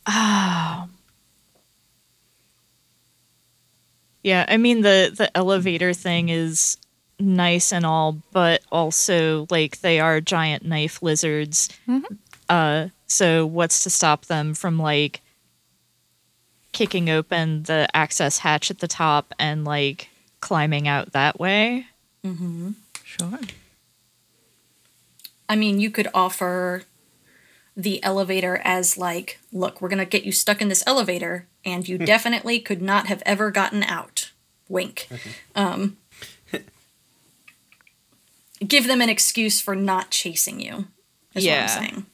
Yeah, I mean the the elevator thing is nice and all, but also like they are giant knife lizards. Uh, so what's to stop them from like kicking open the access hatch at the top and like climbing out that way? Sure. I mean, you could offer the elevator as like, look, we're gonna get you stuck in this elevator, and you definitely could not have ever gotten out. Wink. Um, give them an excuse for not chasing you. Is Yeah. what I'm saying.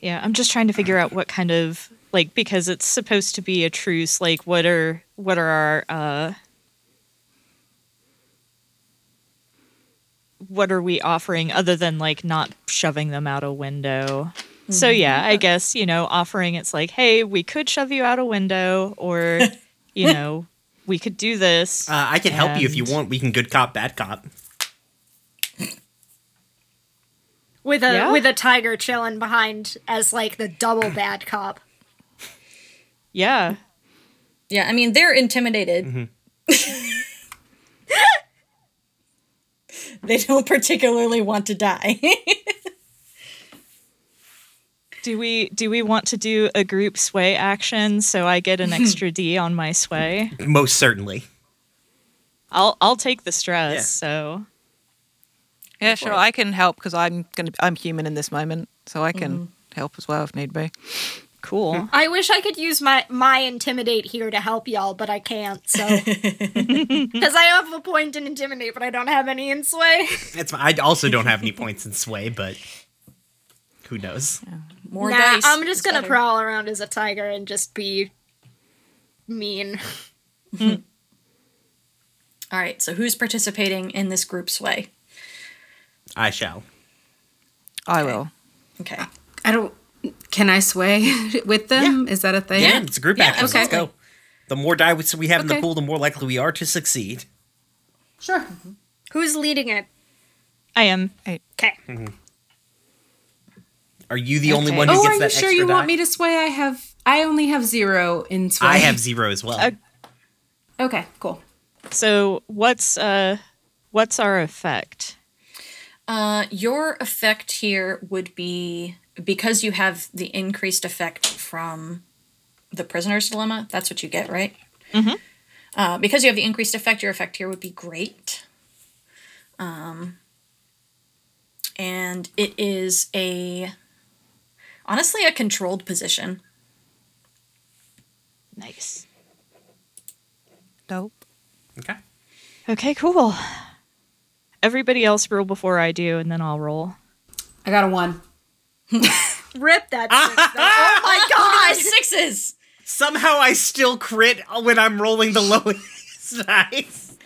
Yeah, I'm just trying to figure out what kind of like because it's supposed to be a truce. Like, what are what are our uh, what are we offering other than like not shoving them out a window? So yeah, I guess you know offering it's like, hey, we could shove you out a window, or you know, we could do this. Uh, I can help you if you want. We can good cop, bad cop. with a Yeah. with a tiger chilling behind as like the double bad cop. Yeah, Yeah, I mean they're intimidated. Mm-hmm. they don't particularly want to die. do we do we want to do a group sway action so I get an extra D on my sway? Most certainly. I'll I'll take the stress. Yeah. So Yeah, sure. I can help because I'm gonna. I'm human in this moment, so I can mm-hmm. help as well if need be. Cool. I wish I could use my my intimidate here to help y'all, but I can't. So because I have a point in intimidate, but I don't have any in sway. It's fine. I also don't have any points in sway, but who knows? More nah, dice. I'm just gonna better. prowl around as a tiger and just be mean. All right, so who's participating in this group sway? I shall. I will. Okay. I don't. Can I sway with them? Is that a thing? Yeah, it's a group Yeah, action. Let's go. The more die we we have in the pool, the more likely we are to succeed. Sure. Who's leading it? I am. Okay. Are you the only one who Oh, gets are you sure you die? want me to sway? I have. I only have zero in sway. I have zero as well. Uh, Okay, cool. So what's uh what's our effect? Uh, your effect here would be because you have the increased effect from the prisoner's dilemma. That's what you get, right? Mhm. Uh, because you have the increased effect, your effect here would be great. Um, and it is a honestly a controlled position. Nice. Dope. okay. Okay, cool. Everybody else roll before I do, and then I'll roll. I got a one. Rip that six, though. Oh my god! Sixes. Somehow I still crit when I'm rolling the lowest dice.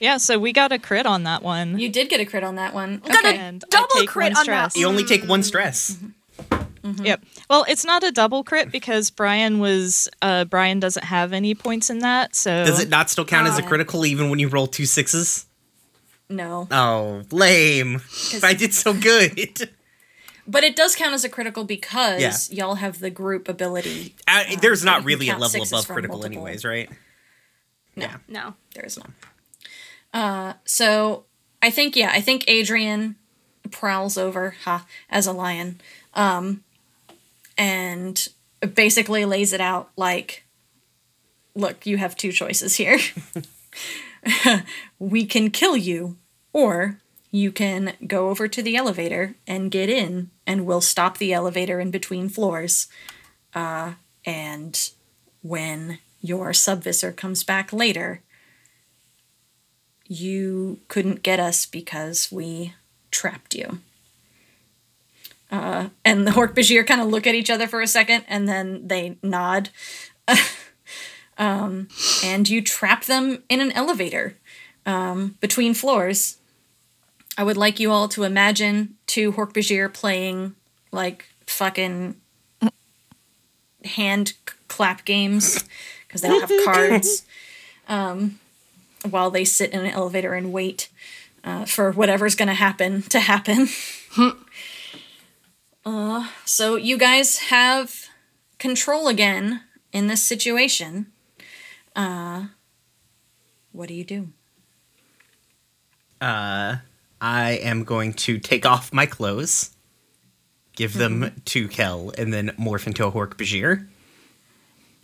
Yeah, so we got a crit on that one. You did get a crit on that one. Got a Okay. and double take crit one on that stress. You only take one stress. Yep. Well, it's not a double crit because Brian was uh Brian doesn't have any points in that, so Does it not still count as a Uh, critical even when you roll two sixes? No. Oh, lame. If I did so good. But it does count as a critical because y'all have the group ability. Uh, there's not really a level above critical multiple. anyways, right? No, No. there is not. Uh, so I think yeah, I think Adrian prowls over, ha, as a lion, um, and basically lays it out like, look, you have two choices here. we can kill you, or you can go over to the elevator and get in, and we'll stop the elevator in between floors. Uh, and when your Sub-Visser comes back later, you couldn't get us because we trapped you. Uh, and the Hork-Bajir kind of look at each other for a second and then they nod. um, and you trap them in an elevator um, between floors. I would like you all to imagine two Hork-Bajir playing like fucking hand clap games because they don't have cards um, while they sit in an elevator and wait uh, for whatever's going to happen to happen. uh, so you guys have control again in this situation. Uh, what do you do? Uh, I am going to take off my clothes, give them hmm. to Kel, and then morph into a Hork Bajir.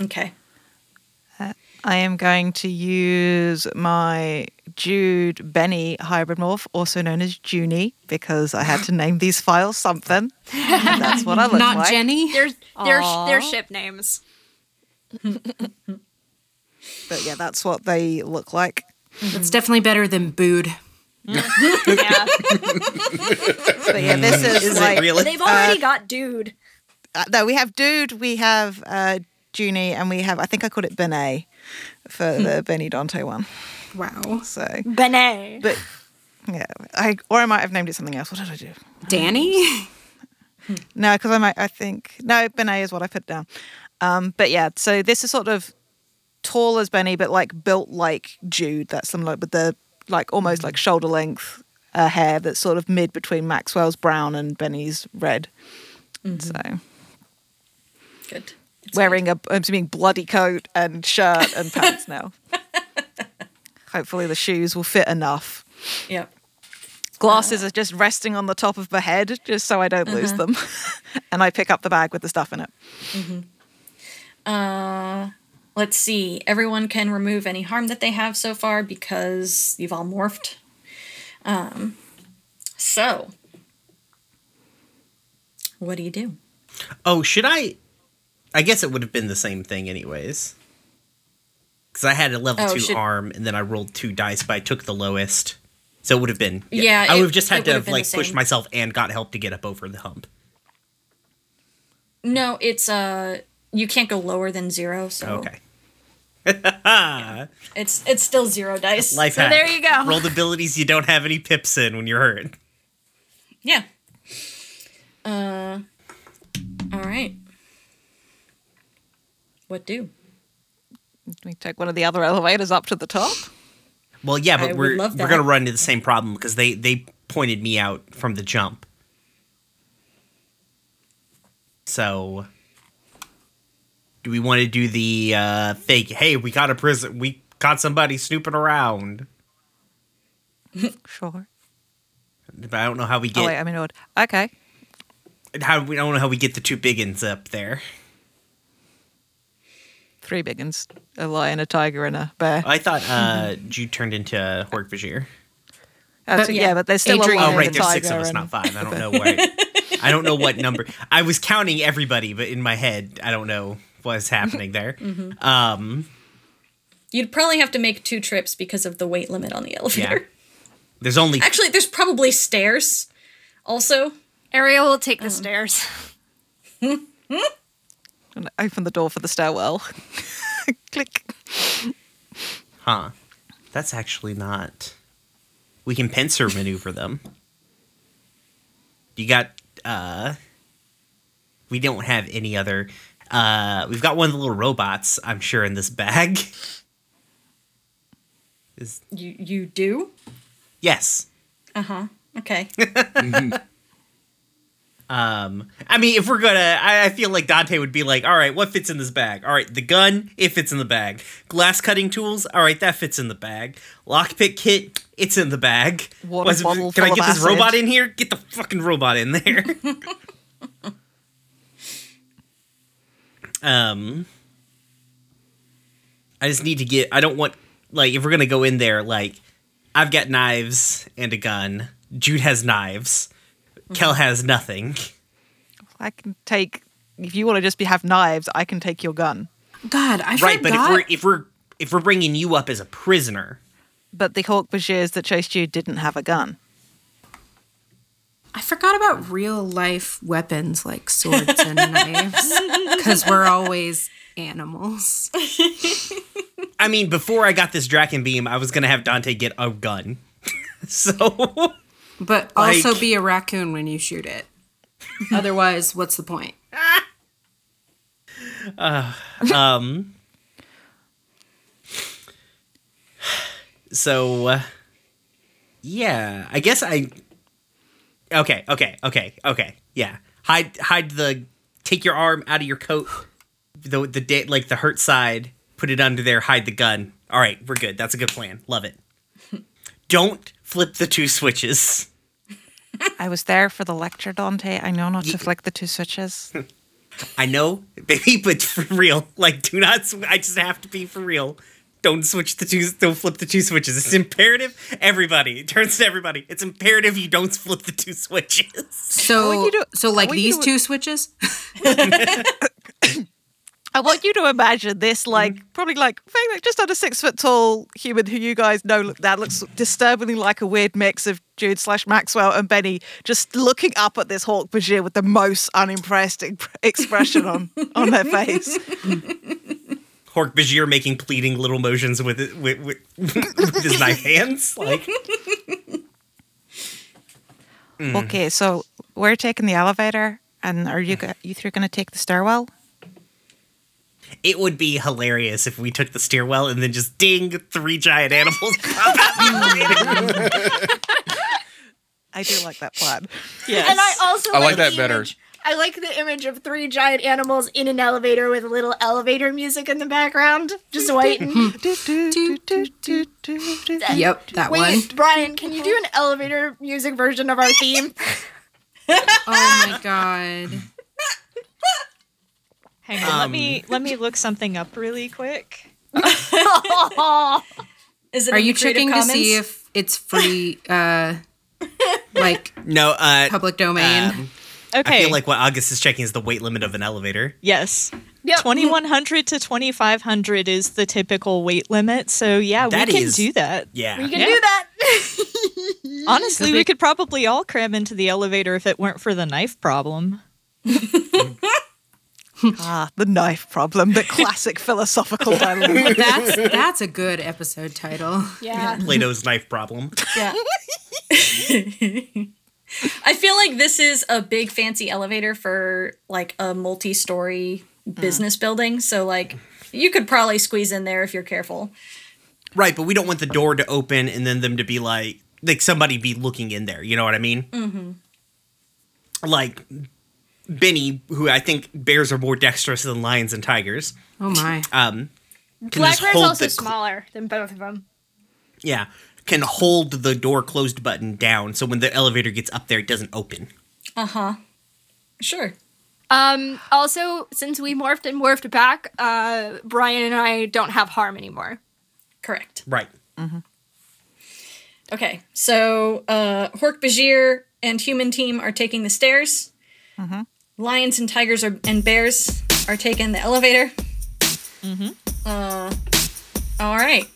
Okay. Uh, I am going to use my Jude Benny hybrid morph, also known as Junie, because I had to name these files something. And that's what I look Not like. Not Jenny. There's their Aw. their ship names. But yeah, that's what they look like. That's definitely better than booed. Yeah, But yeah, this is, Is like really? they've already got dude. uh, no, we have Dude, we have uh, Junie, and we have I think I called it Benet for the Benny Dante one. Wow. So, Benet. but yeah, I or I might have named it something else. What did I do? Danny? No, because I might. I think no. Benet is what I put down. Um, but yeah, so this is sort of tall as Benny, but like built like Jude. That's some like with the like almost like shoulder length uh, hair that's sort of mid between Maxwell's brown and Benny's red. So Good. It's wearing a I'm assuming bloody coat and shirt and pants now. Hopefully the shoes will fit enough. good. Yep. Glasses are just resting on the top of my head, just so I don't lose them. and I pick up the bag with the stuff in it. Uh, let's see. Everyone can remove any harm that they have so far because you've all morphed. Um, so, what do you do? Oh, should I? I guess it would have been the same thing, anyways. Because I had a level Oh, two should- arm, and then I rolled two dice, but I took the lowest. So it would have been. Yeah, I it- would have just had to have like pushed myself and got help to get up over the hump. No, it's uh, you can't go lower than zero. So Okay. it's it's still zero dice. Life So hack. there you go. Rolled abilities you don't have any pips in when you're hurt. Yeah. Uh. All right. What do? We take one of the other elevators up to the top. Well, yeah, but would we're love we're gonna run into the same problem because they they pointed me out from the jump. So, do we want to do the uh, fake? Hey, we got a prison. We caught somebody snooping around. Sure. But I don't know how we Oh get wait, I'm in order. Okay. how we don't know how we get the two biggins up there. Three big ones. A lion, a tiger, and a bear. I thought uh, Jude turned into Hork Bajir. Uh, but so- yeah, yeah, but there's still Adrian- a Oh, lion, right, a there's six of us, and- not five. I don't know what. I don't know what number. I was counting everybody, but in my head, I don't know what's happening there. Mm-hmm. Um, You'd probably have to make two trips because of the weight limit on the elevator. yeah, there's only Actually, there's probably stairs. Also, Ariel will take the stairs. and open the door for the stairwell. Click. huh. That's actually not. We can pincer maneuver them. You got. uh We don't have any other. Uh We've got one of the little robots. I'm sure in this bag. Is you you do. yes. Uh huh. Okay. Um, I mean, if we're gonna, I, I feel like Dante would be like, all right, what fits in this bag? All right, the gun, it fits in the bag. Glass cutting tools, all right, that fits in the bag. Lockpick kit, It's in the bag. Water Was- bottle can I get of this robot in here? Get the fucking robot in there. um, I just need to get. I don't want like if we're gonna go in there. Like, I've got knives and a gun. Jude has knives. Kel has nothing. I can take. If you want to just be have knives, I can take your gun. God, I should. Right, but if we're if we're if we're bringing you up as a prisoner, But the Hork Bajirs that chased you didn't have a gun. I forgot about real life weapons like swords and knives because we're always animals. I mean, before I got this Dracon beam, I was gonna have Dante get a gun. so But also Like- be a raccoon when you shoot it. Otherwise, what's the point? um so uh, yeah i guess i okay okay okay okay. Yeah. Hide hide the take your arm out of your coat. The the da- like the hurt side put it under there hide the gun. All right we're good. That's a good plan. Love it. Don't flip the two switches. I was there for the lecture, Dante. I know not to flick the two switches. i know. Baby but for real. Like do not sw- i just have to be for real don't switch the two don't flip the two switches it's imperative everybody it turns to everybody it's imperative you don't flip the two switches So, want you to- so like these to- two switches? I want you to imagine this, mm-hmm. like probably like very, like just under six foot tall human who you guys know look- that looks disturbingly like a weird mix of Jude slash Maxwell and Benny, just looking up at this Hork Bajir with the most unimpressed imp- expression on on their face. Hork Bajir making pleading little motions with it, with, with, with his knife hands like mm. Okay, so we're taking the elevator, and are you mm. you three going to take the stairwell? it would be hilarious if we took the stairwell and then just ding three giant animals pop out. I do like that plan. Yes. And I also I like the that better. image- I like the image of three giant animals in an elevator with a little elevator music in the background, just waiting. Do. Yep, that one. Wait, Brian, can you do an elevator music version of our theme? Oh my god. Hang on, let me let me look something up really quick. Is it Are you the Creative checking to see if it's free, uh, like no, uh, public domain? um, Okay. I feel like what August is checking is the weight limit of an elevator. yes. Yep. 2100 to 2500 is the typical weight limit. So yeah, That we can is- do that. Yeah, We can Yeah. do that. Honestly, we could probably all cram into the elevator if it weren't for the knife problem. Ah, the knife problem, the classic philosophical dilemma. that's that's a good episode title. yeah. Plato's knife problem. Yeah. I feel like this is a big fancy elevator for like a multi-story business building. So like you could probably squeeze in there if you're careful. Right, but we don't want the door to open and then them to be like like somebody be looking in there. You know what I mean? Mm-hmm. Like Benny, who I think bears are more dexterous than lions and tigers. Oh my. Um, can just Blackbear's hold also cl- smaller than both of them. yeah can hold the door closed button down so when the elevator gets up there it doesn't open. Uh-huh. Sure. Um, also, since we morphed and morphed back, uh, Brian and I don't have harm anymore. Correct. Right. Mm-hmm. Okay. So uh Hork Bajir and human team are taking the stairs. Lions and tigers are, and bears are taking the elevator. Mm-hmm. Uh, all right.